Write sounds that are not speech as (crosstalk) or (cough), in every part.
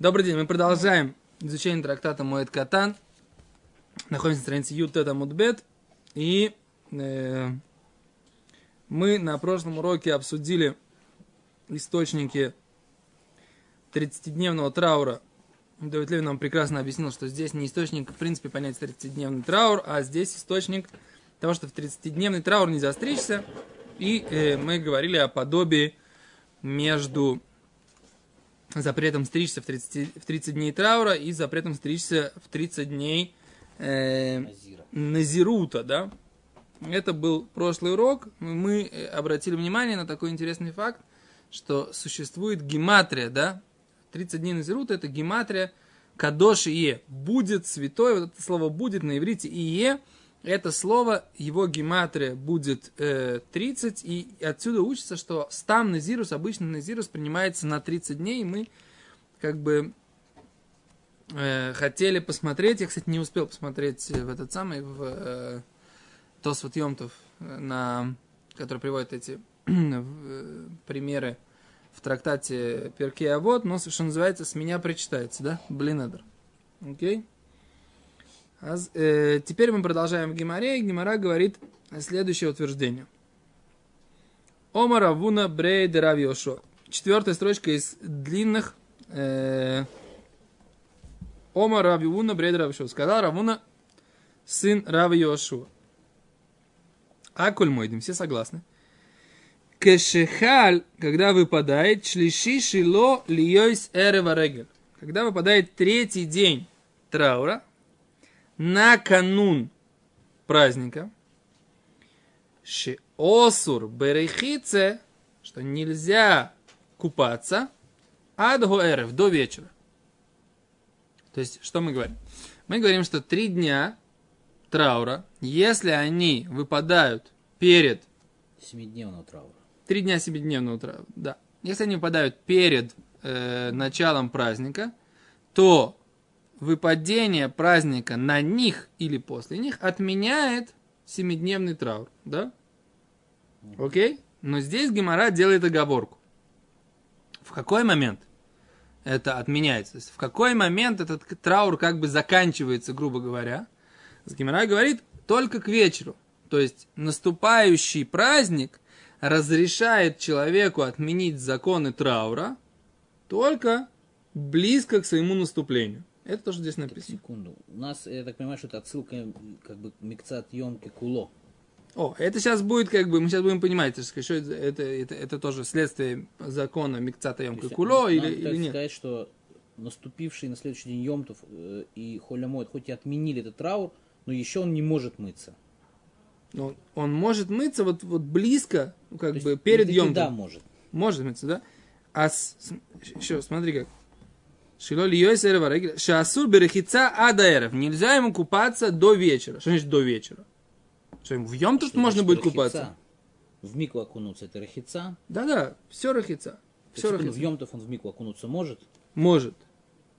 Добрый день, мы продолжаем изучение трактата Моэт Катан. Находимся на странице Ютета Мудбет. И э, мы на прошлом уроке обсудили источники 30-дневного траура. Давид Левин нам прекрасно объяснил, что здесь не источник, в принципе, понять 30-дневный траур, а здесь источник того, что в 30-дневный траур нельзя стричься. И э, мы говорили о подобии между запретом стричься в 30, в 30 дней траура и запретом стричься в 30 дней э, назирута, да. Это был прошлый урок. Мы обратили внимание на такой интересный факт, что существует гематрия, да. 30 дней назирута – это гематрия кадош ие. Будет святой, вот это слово будет на иврите ие – это слово, его гематрия будет э, 30, и отсюда учится, что стам назирус, обычно назирус принимается на 30 дней, и мы как бы э, хотели посмотреть, я, кстати, не успел посмотреть в этот самый, в э, Тосфот Йомтов, на, который приводит эти (clears throat) э, примеры в трактате Перке вот, но, что называется, с меня причитается, да, Блинедер. Окей? Okay? А, э, теперь мы продолжаем в Гимаре, Гимара говорит следующее утверждение. Омара Вуна Брей Деравиошо. Четвертая строчка из длинных. Э, Омар Равиуна Брей Деравиошо. Сказал Равуна, сын Рави Йошуа. Акуль мойдем, все согласны. Кешехаль, когда выпадает, шлиши шило льёйс эрева регель. Когда выпадает третий день траура, на канун праздника, осур берехице, что нельзя купаться, адгуэрев, до вечера. То есть, что мы говорим? Мы говорим, что три дня траура, если они выпадают перед... Семидневного траура. Три дня семидневного траура, да. Если они выпадают перед э, началом праздника, то выпадение праздника на них или после них отменяет семидневный траур, да? Окей? Но здесь Гемора делает оговорку. В какой момент это отменяется? То есть в какой момент этот траур как бы заканчивается, грубо говоря? Гемора говорит только к вечеру. То есть наступающий праздник разрешает человеку отменить законы траура только близко к своему наступлению. Это тоже здесь написано. Так, секунду. У нас, я так понимаю, что это отсылка как бы микцат емки куло. О, это сейчас будет, как бы, мы сейчас будем понимать, что это, это, это, это тоже следствие закона микцата емки куло или, или нет. сказать, что наступивший на следующий день Йомтов э, и Холямоид, хоть и отменили этот траур, но еще он не может мыться. Но он может мыться вот, вот близко, ну, как То бы перед Йомтом. Да, может. Может мыться, да? А с, еще, смотри как. Шило льёйс эрева регель. Шасур берехица адаэров. Нельзя ему купаться до вечера. Что значит до вечера? Что ему в Йом тут можно будет купаться? В мику окунуться это рахица? Да-да, все рахица. Все рахица. В Йомтов он в мику окунуться может? Может.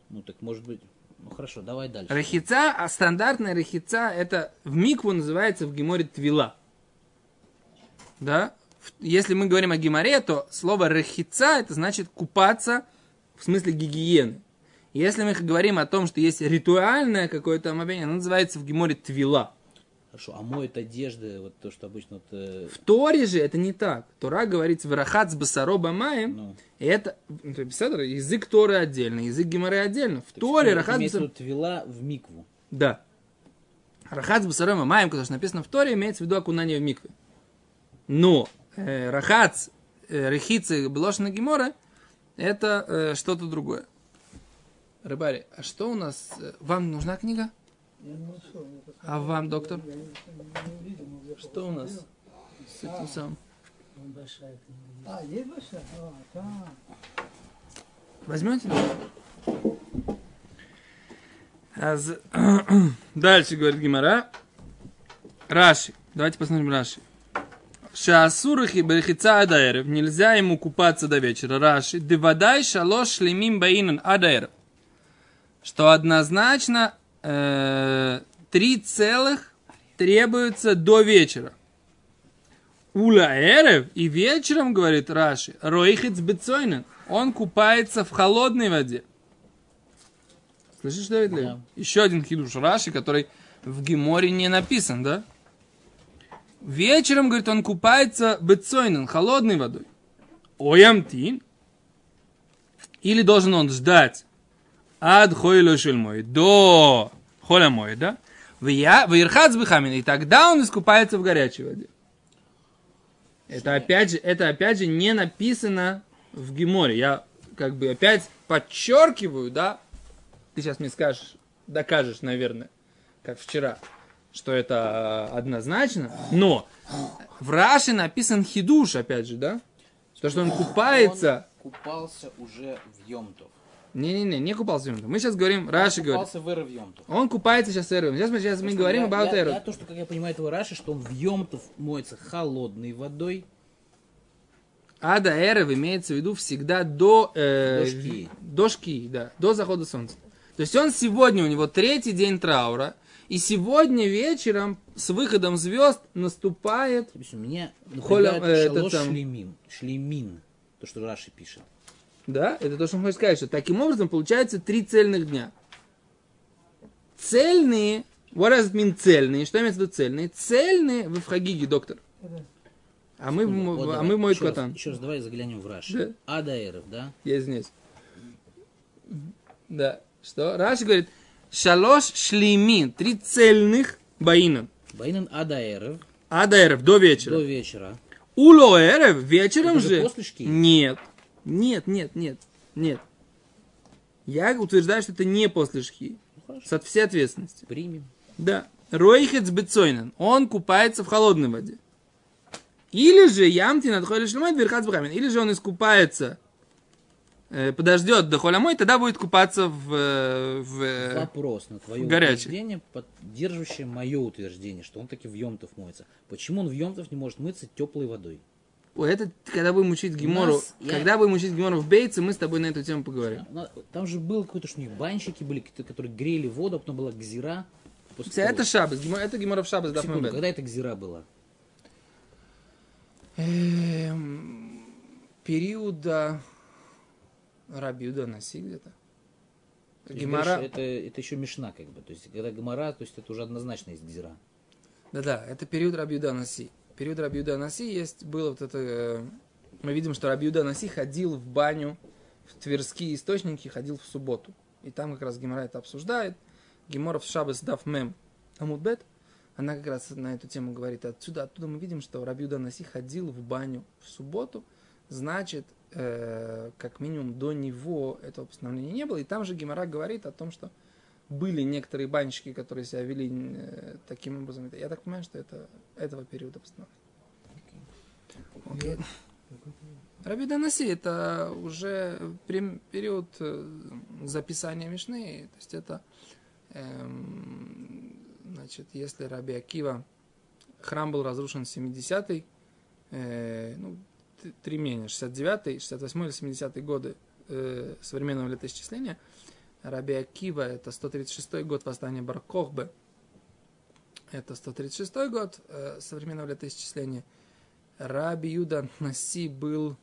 Ну так может быть. Ну хорошо, давай дальше. Рахица, а стандартная рахица, это в микву называется в геморе твила. Да? Если мы говорим о геморе, то слово рахица это значит купаться в смысле гигиены. Если мы говорим о том, что есть ритуальное какое-то омовение, оно называется в Геморе твила. Хорошо, а моет одежды, вот то, что обычно... Вот, э... В Торе же это не так. Тора говорит «Врахат с басароба маем». Ну. И это, ну, язык Торы отдельно, язык Геморы отдельно. В то Торе рахат с твила в микву. Да. Рахат с басароба маем, потому что написано в Торе, имеется в виду окунание в миквы. Но э, рахат, э, рехицы, блошна Гемора, это э, что-то другое. Рыбари, а что у нас? Э, вам нужна книга? А вам, доктор? Что у нас с этим самым? А, есть большая? Возьмете? Дальше говорит Гимара. Раши. Давайте посмотрим Раши. Шаасурахи берехица адаэрев. Нельзя ему купаться до вечера. Раши. Девадай шалош шлемим баинан адаэрев что однозначно э, три целых требуется до вечера. Ула эрев и вечером, говорит Раши, роихец бецойнен, он купается в холодной воде. Слышишь, Давид? Да. Еще один хидуш Раши, который в Геморе не написан, да? Вечером, говорит, он купается бецойнен, холодной водой. Оямтин. Или должен он ждать ад хойло шельмой до холя мой, да? Вирхац бихамин. И тогда он искупается в горячей воде. Это опять же, это опять же не написано в Геморе. Я как бы опять подчеркиваю, да? Ты сейчас мне скажешь, докажешь, наверное, как вчера, что это э, однозначно. Но в Раше написан хидуш, опять же, да? То, что он купается... Он купался уже в Йомтов. Не-не-не, не купался в Йом Тов. Мы сейчас говорим, Раши он говорит. купался в Йомтов. Он купается сейчас эром. Сейчас мы, сейчас мы говорим about я, эром. я то, что, как я понимаю этого Раши, что он в Йомтов моется холодной водой. Ада эров имеется в виду всегда до... э, До шки. До шки, да. До захода солнца. То есть он сегодня, у него третий день траура, и сегодня вечером с выходом звезд наступает... То есть у меня напрягает э, этот шалош сам. шлемин. Шлемин. То, что Раши пишет. Да, это то, что он хочет сказать, что таким образом получается три цельных дня. Цельные, what does it mean цельные? Что имеется в виду цельные? Цельные, вы в Хагиге, доктор. А мы, Вот а мы мой еще раз, катан. Еще раз давай заглянем в Раши. Да. Адаэров, да? Я извиняюсь. Да. Что? Раши говорит, шалош шлеймин, три цельных баинан. Байнан Адаэров Адаэров, до вечера. до вечера. Улоэров, вечером Это же же. после шки? Нет. Нет, нет, нет, нет. Я утверждаю, что это не после шки. Ну. С от всей ответственности. Примем. Да. Ройхец бецойнен. Он купается в холодной воде. Или же ямти над холей шлемой верхац бхамин. Или же он искупается, э, подождет до холямой, тогда будет купаться в, э, в, э, Вопрос на твое горячий. утверждение, поддерживающее мое утверждение, что он таки в Йомтов моется. Почему он в Йомтов не может мыться теплой водой? Ой, это когда будем учить Гемору, нас- я- когда будем учить Гемору в Бейце, мы с тобой на эту тему поговорим. На- Там же был какой-то, что у них банщики были, которые грели воду, а потом была гзира. После Вся того- это шабас, это Гемора в шабас, да, Секунду, когда эта гзира была? Эм, периода Рабиуда Наси где-то. Говоришь, Это, это еще мешна, как бы. То есть, когда гемора, то есть это уже однозначно есть гзира. да-да, это период Рабиуда Наси. Период Рабиуда Наси есть, было вот это, э, мы видим, что Рабиуда Наси ходил в баню, в Тверские источники, ходил в субботу. И там как раз Гемора это обсуждает. Гемора в Шабас дав мем Амудбет, она как раз на эту тему говорит. Отсюда, оттуда мы видим, что Рабиуда Наси ходил в баню в субботу, значит, э, как минимум до него этого постановления не было. И там же Гемора говорит о том, что были некоторые банщики, которые себя вели э, таким образом. Я так понимаю, что это этого периода постановления. Окей. Рабиуда Наси это уже период э, записания Мишны, то есть это эм, значит, если Раби Акива храм был разрушен в 70-й, э, ну, три менее, 69-й, 68-й или 70-й годы э, современного летоисчисления, Раби Акива это 136 год восстания Баркохбе, это 136 год э, современного летоисчисления. Раби Юда Наси был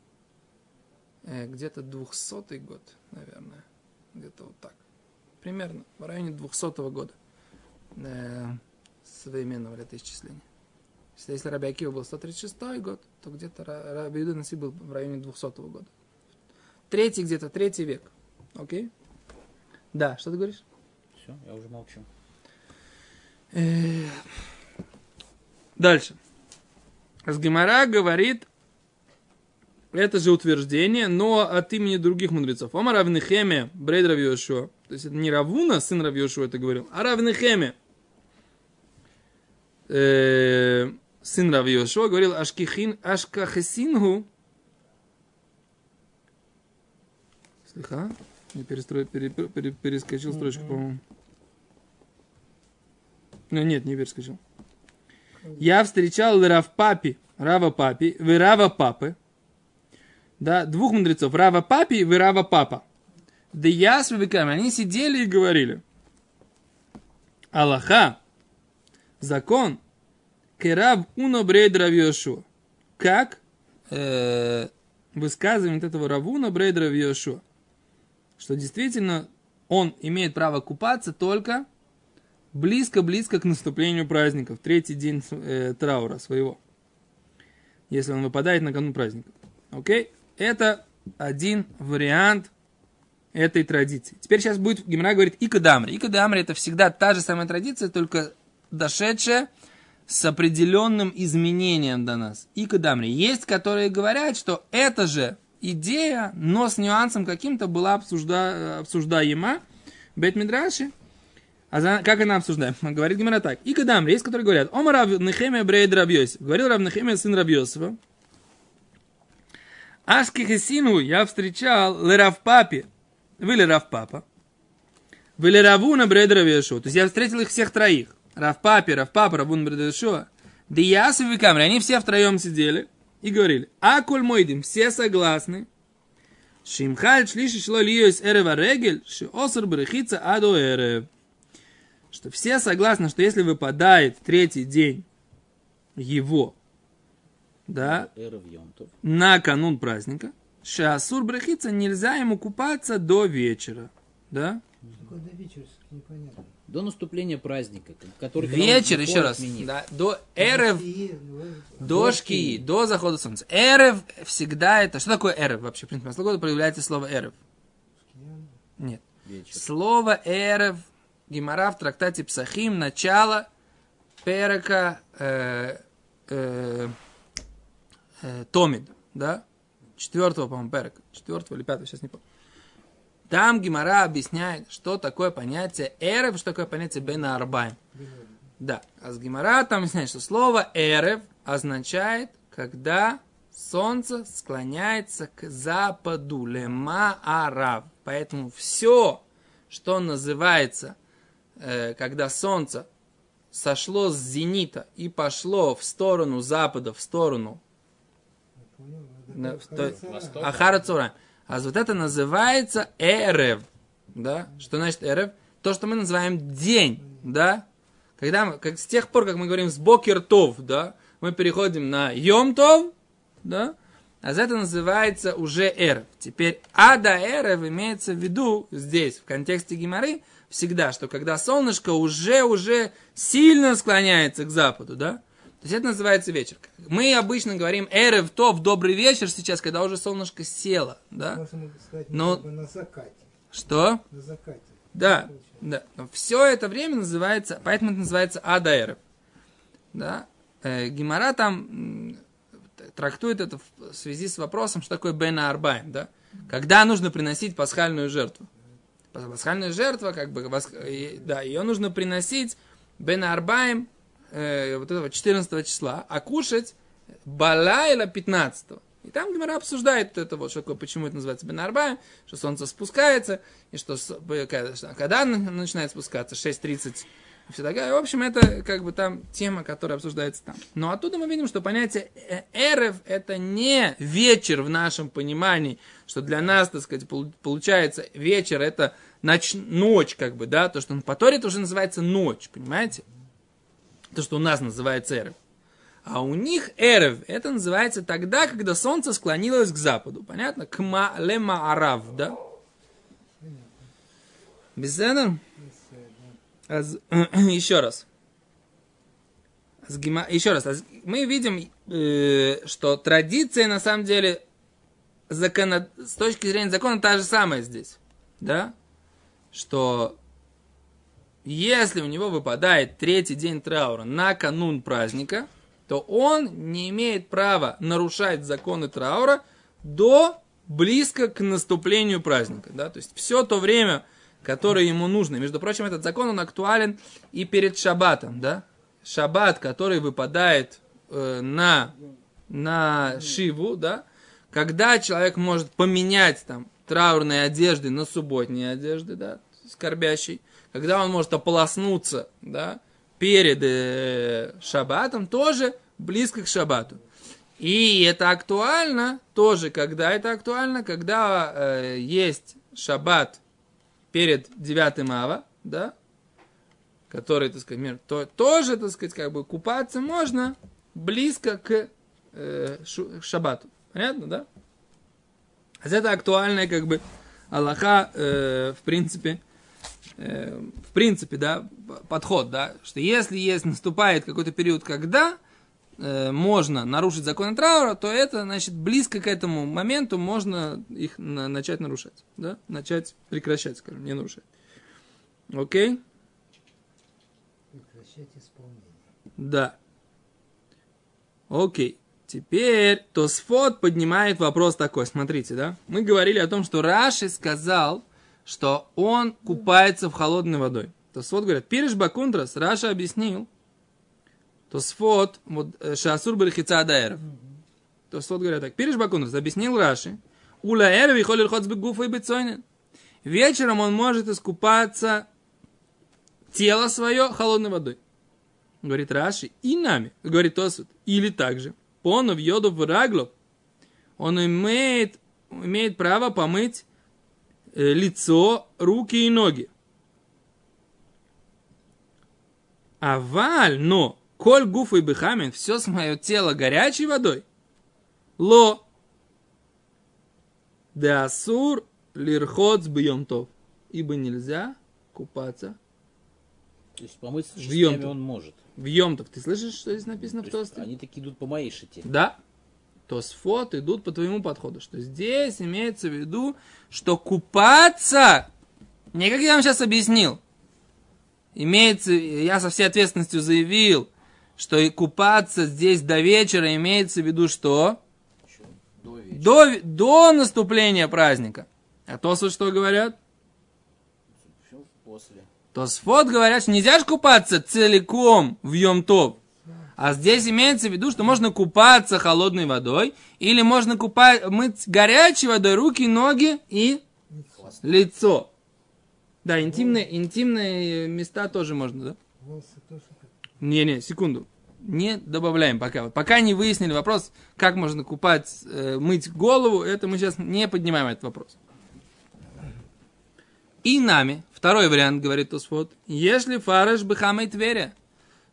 э, где-то 200 год, наверное, где-то вот так. Примерно в районе 200 года э, современного летоисчисления. Если, если Раби Акива был 136 год, то где-то Ра- Раби Юда Наси был в районе 200 года. Третий где-то, третий век. Окей? Да, что ты говоришь? Все, я уже молчу. Э, Дальше. Асгемара говорит это же утверждение, но от имени других мудрецов. Ома Равнехеме, Брейд Рав Йошуа. То есть это не Равуна, сын Рав Йошуа это говорил, а Равнехеме. Э, сын Рав Йошуа говорил Ашкихин, Ашкахесингу. Слыха? Я перестро- пере- пере- перескочил строчку, по-моему. Ну, нет, не перескочил. Я встречал Рав Папи, Рава Папи, вы Рава Папы. Да, двух мудрецов, Рава Папи и вы Рава Папа. Да я с веками, они сидели и говорили. Аллаха, закон, керав уно брейд Рав Йошуа. Как э, высказывание этого Равуна брейд Рав Йошуа. Что действительно он имеет право купаться только близко-близко к наступлению праздников, третий день э, траура своего, если он выпадает на канун праздника. Окей? Это один вариант этой традиции. Теперь сейчас будет, Гимара говорит, Икадамри. Икадамри это всегда та же самая традиция, только дошедшая с определенным изменением до нас. Икадамри. Есть, которые говорят, что это же идея, но с нюансом каким-то была обсужда, обсуждаема Бет Мидраши. А за, как она обсуждаем? (laughs) Говорит Гимара так. Икадамри. Есть, которые говорят, Омар Рав Нехемия Брейд Рабьосиф. Говорил Рав Нехемия, сын Рабьосифа. Ашки Хесину я встречал Лерав Папе. Вы Лерав Папа. Вы Леравуна Брейд Рабьешо. То есть я встретил их всех троих. Рав Папе, Рав Папа, Равун Брейд Рабьешо. Да и Камри. Они все втроем сидели и говорили. А коль мойдим, все согласны. Шимхаль шлиши шло лиёс эрева регель, ши оср брехица адо эрев. Что все согласны, что если выпадает третий день его да, на канун праздника, Шасур брахица нельзя ему купаться до вечера. Да? До вечера, непонятно. До наступления праздника, который Вечер, еще раз. Да, до эрев, до до захода солнца. Эрев всегда это... Что такое эрев вообще? В принципе, на года проявляется слово эрев. Нет. Вечер. Слово эрев, гемора в трактате Псахим, начало перека э, э, э, Томид, да? Четвертого, по-моему, перека. Четвертого или пятого, сейчас не помню. Там Гимара объясняет, что такое понятие эрев, что такое понятие бена арбаем. Да, а с Гимара там объясняет, что слово эрев означает, когда солнце склоняется к западу, лема арав. Поэтому все, что называется, э, когда солнце сошло с зенита и пошло в сторону запада, в сторону Ахара Цура. А вот это называется Эрев. Да? Что значит Эрев? То, что мы называем день. Да? Когда мы, как, с тех пор, как мы говорим с Бокертов, да, мы переходим на Йомтов, да, а это называется уже Эрев. Теперь Ада Эрев имеется в виду здесь, в контексте Гимары, всегда, что когда солнышко уже, уже сильно склоняется к западу, да, то есть это называется вечер. Мы обычно говорим эрев топ, добрый вечер сейчас, когда уже солнышко село, да? сказать, Но... на закате. Что? На закате. Да, да. Но все это время называется, поэтому это называется адаэрев. Да? Э, Гимара там трактует это в связи с вопросом, что такое бена арбаем, да? Когда нужно приносить пасхальную жертву. Пасхальная жертва, как бы, да, ее нужно приносить бена арбаем э, вот этого 14 числа, а кушать Балайла 15. И там Гимара обсуждает это вот, что, почему это называется Бенарба, что солнце спускается, и что когда начинает спускаться, 6.30 и все такое. В общем, это как бы там тема, которая обсуждается там. Но оттуда мы видим, что понятие э, эрев это не вечер в нашем понимании, что для нас, так сказать, получается вечер это ночь, ночь, как бы, да, то, что по Торе это уже называется ночь, понимаете? То, что у нас называется эрев. А у них эрев, это называется тогда, когда солнце склонилось к западу. Понятно? Кма лема арав, да? Беседер? (clears throat) Еще раз. Еще раз. Мы видим, э, что традиция на самом деле закона, с точки зрения закона та же самая здесь. Да? Что если у него выпадает третий день траура на канун праздника, то он не имеет права нарушать законы траура до близко к наступлению праздника. Да? То есть все то время, которое ему нужно. Между прочим, этот закон он актуален и перед шаббатом. Да? Шаббат, который выпадает э, на, на шиву, да? когда человек может поменять там, траурные одежды на субботние одежды, да, скорбящий, когда он может ополоснуться, да, перед э, шаббатом, тоже близко к шаббату. И это актуально тоже, когда это актуально, когда э, есть шаббат перед 9 ава, да, который, так сказать, мир, то, тоже, так сказать, как бы купаться можно близко к э, шу, шаббату. Понятно, да? А это актуальная, как бы, Аллаха, э, в принципе, э, в принципе, да, подход, да, что если есть, наступает какой-то период, когда э, можно нарушить законы траура, то это, значит, близко к этому моменту можно их на, начать нарушать, да, начать прекращать, скажем, не нарушать. Окей? Прекращать исполнение. Да. Окей. Теперь Тосфот поднимает вопрос такой. Смотрите, да? Мы говорили о том, что Раши сказал, что он купается в холодной водой. Тосфот говорит, пириш бакундрас, Раша объяснил, Тосфот, вот э, Шасур Бельхица Адаэров. Тосфот говорит так, пириш бакундрас, объяснил Раши, Ула Эров и холер ход и бецойнен. Вечером он может искупаться тело свое холодной водой. Говорит Раши, и нами, говорит Тосфот, или также понов, йодов, раглов, он имеет, имеет право помыть лицо, руки и ноги. А валь, но, коль гуф и бехамин, все с мое тело горячей водой, ло, да асур лирхот с бьемтов, ибо нельзя купаться То есть помыться В он может. в Йомтов. Ты слышишь, что здесь написано в То есть тосте? они такие идут по моей шите. Да. Тосфот идут по твоему подходу. Что здесь имеется в виду, что купаться, не как я вам сейчас объяснил, имеется, я со всей ответственностью заявил, что и купаться здесь до вечера имеется в виду что? Еще до вечера. До, до наступления праздника. А Тосфот что говорят? После? Тосфот говорят, что нельзя же купаться целиком в Йом-Тов. А здесь имеется в виду, что можно купаться холодной водой, или можно купать, мыть горячей водой руки, ноги и лицо. Да, интимные, интимные места тоже можно, да? Не-не, секунду. Не добавляем пока. Вот Пока не выяснили вопрос, как можно купать, э, мыть голову, это мы сейчас не поднимаем этот вопрос. И нами, второй вариант, говорит Тосфот, если фараш бы хамай Тверия,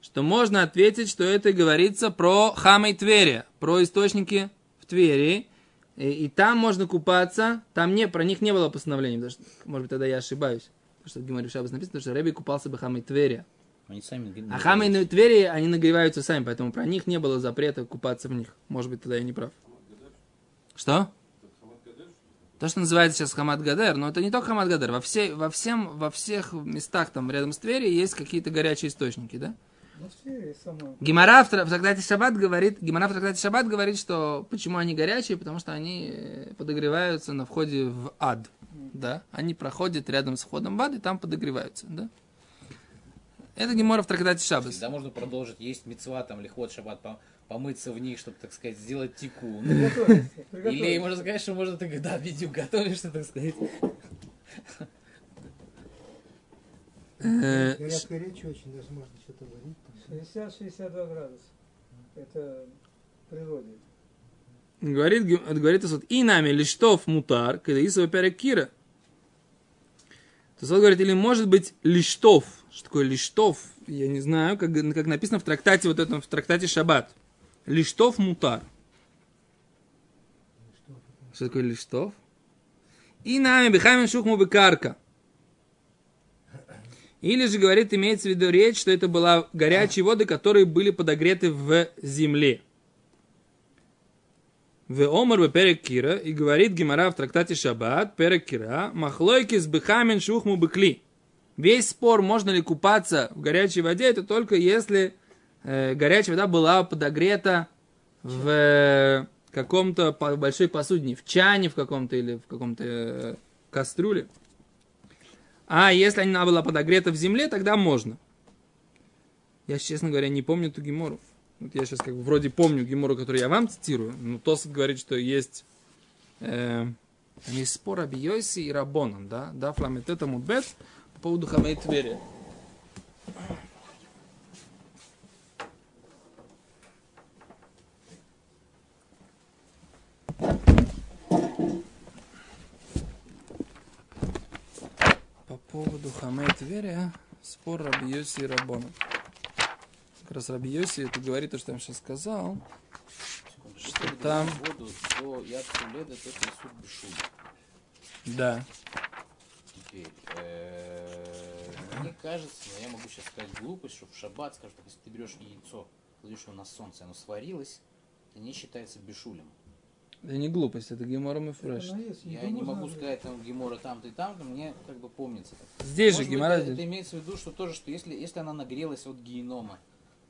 что можно ответить, что это говорится про хамай Тверия, про источники в Твери, и, и там можно купаться, там не, про них не было постановлений, потому что, может быть, тогда я ошибаюсь, потому что в Гимаре Шабас написано, что Рэби купался бы хамай Тверия. Они сами А хамы на Твери, они нагреваются сами, поэтому про них не было запрета купаться в них. Может быть, тогда я не прав. Что? То, что называется сейчас Хамад Гадер, но это не только Хамад Гадер. Во, все, во, всем, во всех местах там рядом с Твери есть какие-то горячие источники, да? Ну, все, и сама. Гимара в, тра- в трактате Шаббат говорит, Гимара в трактате Шаббат говорит, что почему они горячие, потому что они э, подогреваются на входе в ад, да? Они проходят рядом с входом в ад и там подогреваются, да? Это Гимара в трактате Шаббат. Всегда можно продолжить есть мецва, там, лихот, шаббат, пом- помыться в них, чтобы, так сказать, сделать. (laughs) Приготовиться, Или можно сказать, что можно ты, да, видео готовишься, так сказать. Э, Говорят, горячо очень, даже можно что-то там. 60-62 градуса. Это природе. Говорит, говорит Тосфот, и нами лиштов мутар, когда Исава перекира. Тосфот говорит, или может быть лиштов. Что такое лиштов? Я не знаю, как, как написано в трактате, вот этом, в трактате Шаббат. Лиштов мутар. Что такое лиштов? И нами бихамин шухму бекарка. Или же, говорит, имеется в виду речь, что это была горячие воды, которые были подогреты в земле. В Омар в Перек Кира, и говорит Гимара в трактате Шаббат, Перек Кира, махлойки с бехамен шухму быкли. Весь спор, можно ли купаться в горячей воде, это только если э, горячая вода была подогрета в э, каком-то большой посудине, в чане в каком-то или в каком-то э, кастрюле. А если она была подогрета в земле, тогда можно. Я, честно говоря, не помню эту гемору. Вот я сейчас как бы вроде помню гемору, которую я вам цитирую, но Тосат говорит, что есть, э, там есть спор об Йоси и Рабоном, да, да, фламетета мудбет по поводу Хамей Твери. По поводу Хамей Твери, спор Раби Йоси и Рабона. Как раз Раби Йоси это говорит то, что я вам сейчас сказал. Что там? Воду до ядку леда, то. Да. Теперь, э, кажется, но я могу сейчас сказать глупость, что в шаббат, скажем так, если ты берешь яйцо, кладешь его на солнце, оно сварилось, это не считается бешулем. Это не глупость, это гемором и фреш. Это наезд, Я не могу сказать, там гемора там-то и там-то, мне как бы помнится. Здесь же Может быть, гемора. это, это имеется в виду, что тоже, что если, если она нагрелась от генома,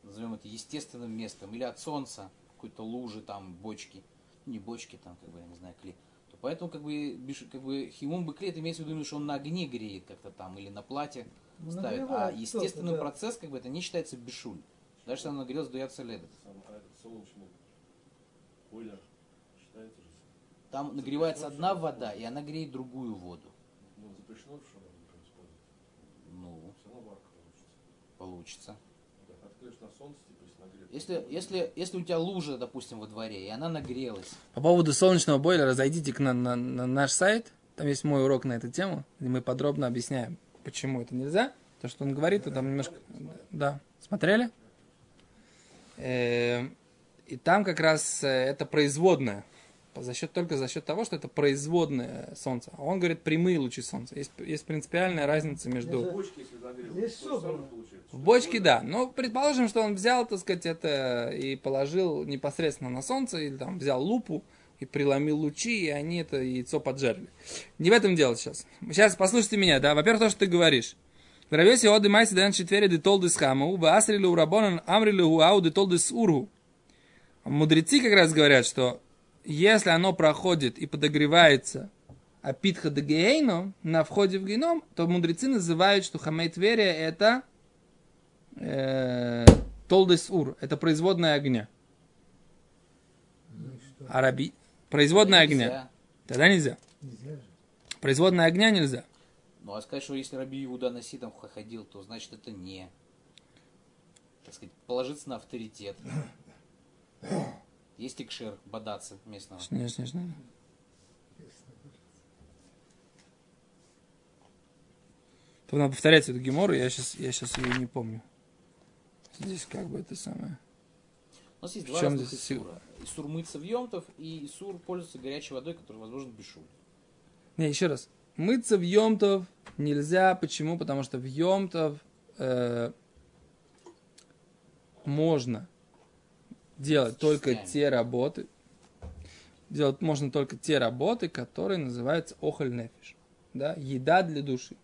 назовем это естественным местом, или от солнца, какой-то лужи там, бочки, не бочки там, как бы, я не знаю, клей, то поэтому как бы, биш- как бы химум бы клей, это имеется в виду, что он на огне греет как-то там, или на платье Ну, ставит. А естественный да. процесс, как бы, это не считается бешуль. Даже если она нагрелась до яйцеледа. Сам а Там нагревается одна вода, и она греет другую воду. Ну, запрещено, что она уже использовать. Ну, Все равно варка получится. получится. Откроешь на солнце, типа, если нагреть. Если, если, если у тебя лужа, допустим, во дворе, и она нагрелась, По поводу солнечного бойлера зайдите к на, на- на наш сайт. Там есть мой урок на эту тему, где мы подробно объясняем, почему это нельзя. То, что он говорит, то там немножко... Да. Смотрели? Э, И там как раз э, это производное. За счет, только за счет того, что это производное солнце. А он говорит прямые лучи солнца. Есть, есть принципиальная разница между... В бочке, если получается. В бочке, да. Но предположим, что он взял, так сказать, это и положил непосредственно на солнце, или там взял лупу и преломил лучи, и они это яйцо поджарили. Не в этом дело сейчас. Сейчас послушайте меня, да. Во-первых, то, что ты говоришь. Гравеси оды майси дан четвери де толдыс хаму, ба асрили у рабонан амрили у ау де толдыс ургу. Мудрецы как раз говорят, что если оно проходит и подогревается апитха де гейну на входе в геном, то мудрецы называют, что хамейт верия это э, толдес ур, это производная огня. Ну? Араби. Производная огня. нельзя. Тогда нельзя. Нельзя же. Производная огня нельзя. Ну, а сказать, что если Раби Иуда на ситом ходил, то значит это не. Так сказать, положиться на авторитет. (clears throat) (clears throat) Есть икшер, бадаться местного. Не, не, не. То надо повторять эту гемору, я сейчас, я сейчас ее не помню. Здесь как бы это самое. У нас есть В два чем разных здесь? Исура. Исур мыться в Йомтов и Исур пользоваться горячей водой, которая, возможно, бешуль. Не, еще раз. Мыться в Йомтов нельзя. Почему? Потому что в Йомтов э, можно делать только те работы. Делать можно только те работы, которые называются охоль нефиш. Да? Еда для души.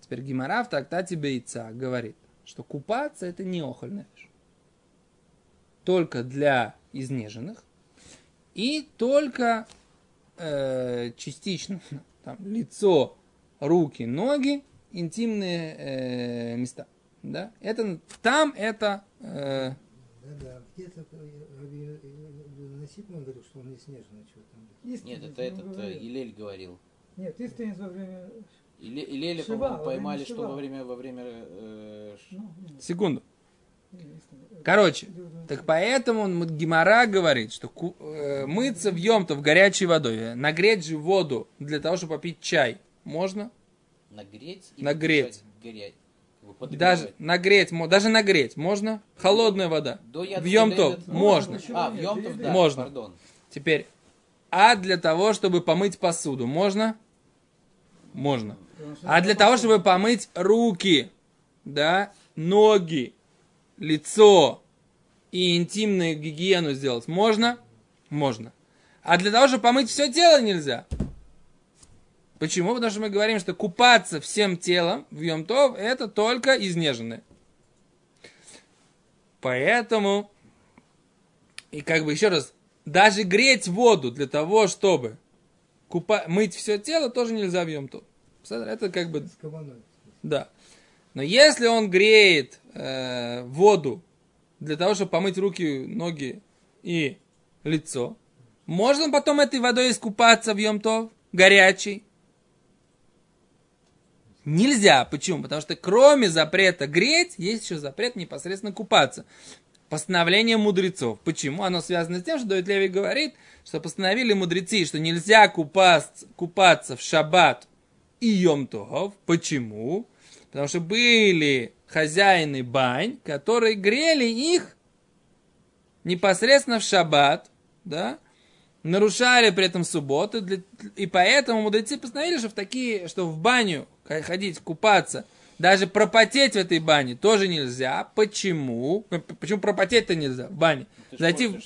Теперь Гимара в трактате Бейца говорит, что купаться это не охоль нефиш. Только для изнеженных и только э, частично (laughs) там, лицо, руки, ноги, интимные э, места. Да? Это, там это э, Да-да, где-то э, Насипман говорил, что он не снежный, что там. Нет, это этот э, говорил. Илель говорил. Нет, истинность во время... Иле- Илеля, Шива, поймали, что во время, во время э, Ну, секунду. истинность. Короче, Э, так поэтому он- Гимара говорит, что ку- э, мыться в Йомтов горячей водой, э, нагреть же воду для того, чтобы попить чай, можно? нагреть и Нагреть. подержать Даже нагреть, даже нагреть можно? Холодная вода. До В Йомтов можно. А, в? Йомтов, да, Можно. пардон. Теперь, а для того, чтобы помыть посуду, можно? Можно. А для того, чтобы помыть руки, да, ноги, лицо и интимную гигиену сделать, можно? Можно. А для того, чтобы помыть все тело, нельзя. Почему? Потому что мы говорим, что купаться всем телом в Йомтов это только изнеженное. Поэтому, и как бы еще раз, даже греть воду для того, чтобы купа- мыть все тело, тоже нельзя в Йомтов. Это как бы да. Но если он греет э, воду для того, чтобы помыть руки, ноги и лицо, можно потом этой водой искупаться в Йомтов, горячей? Нельзя. Почему? Потому что кроме запрета греть, есть еще запрет непосредственно купаться. Постановление мудрецов. Почему? Оно связано с тем, что Давид Леви говорит, что постановили мудрецы, что нельзя купаться, купаться в шаббат и Йом-Тов. Почему? Потому что были хозяины бань, которые грели их непосредственно в шаббат, да, нарушали при этом субботу, для- и поэтому мудрецы постановили, что в такие, что в баню ходить, купаться Даже пропотеть в этой бане тоже нельзя. Почему? Ну, Почему пропотеть-то нельзя в бане? Ты ж Зайти в-.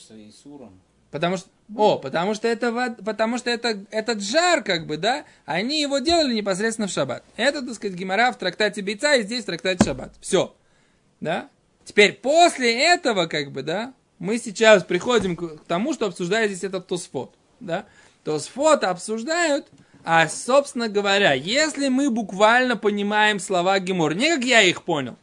Потому что, о, потому что это, вод- потому что это, этот жар, как бы, да, они его делали непосредственно в шаббат. Это, так сказать, гемора в трактате Бейца и здесь в трактате шаббат. Все. Да? Теперь после этого, как бы, да, мы сейчас приходим к тому, что обсуждает здесь этот Тосфот. Да? Тосфот обсуждают, а, собственно говоря, если мы буквально понимаем слова Гемор, не как я их понял,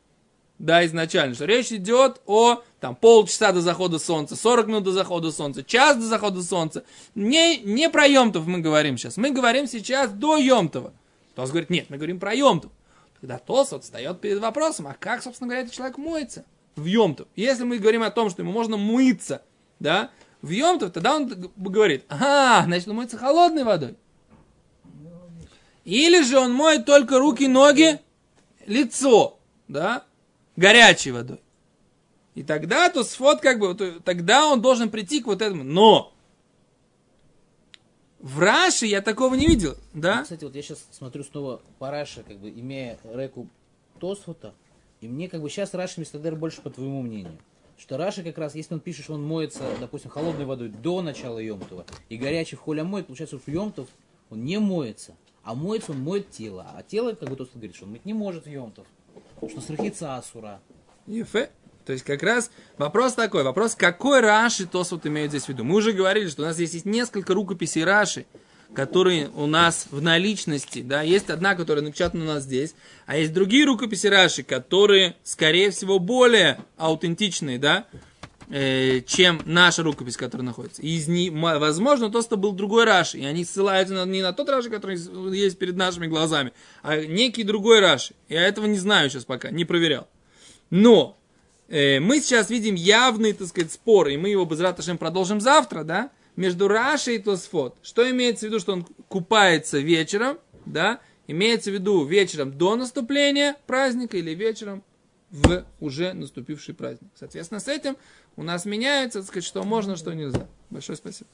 да, изначально, что речь идет о там, полчаса до захода солнца, 40 минут до захода солнца, час до захода солнца. Не, не про Йомтов мы говорим сейчас, мы говорим сейчас до Йомтова. Тос говорит, нет, мы говорим про Йомтов. Тогда Тос вот встает перед вопросом, а как, собственно говоря, этот человек моется в Йомтов? Если мы говорим о том, что ему можно мыться, да, в Йомтов, тогда он говорит, ага, значит, он моется холодной водой. Или же он моет только руки, ноги, лицо, да, горячей водой. И тогда то сфот как бы, тогда он должен прийти к вот этому. Но в Раши я такого не видел, да? Кстати, вот я сейчас смотрю снова по Раше, как бы имея реку Тосфота, и мне как бы сейчас Раши Мистадер больше по твоему мнению. Что Раши как раз, если он пишет, что он моется, допустим, холодной водой до начала Йомтова, и горячий в холе моет, получается, что Йомтов он не моется, а моется он моет тело. А тело, как бы Тосфот говорит, что он мыть не может Йомтов, что срахится асура. Ефе. То есть как раз вопрос такой, вопрос, какой Раши Тос вот имеет здесь в виду. Мы уже говорили, что у нас здесь есть несколько рукописей Раши, которые у нас в наличности, да, есть одна, которая напечатана у нас здесь, а есть другие рукописи Раши, которые, скорее всего, более аутентичные, да, э, чем наша рукопись, которая находится. Из м- возможно, то, что был другой Раши, и они ссылаются на- не на тот Раши, который есть перед нашими глазами, а некий другой Раши. Я этого не знаю сейчас пока, не проверял. Но э, мы сейчас видим явный, так сказать, спор, и мы его без Раташем продолжим завтра, да, между Рашей и Тосфот. Что имеется в виду, что он купается вечером, да, имеется в виду вечером до наступления праздника или вечером в уже наступивший праздник. Соответственно, с этим у нас меняется, так сказать, что можно, что нельзя. Большое спасибо.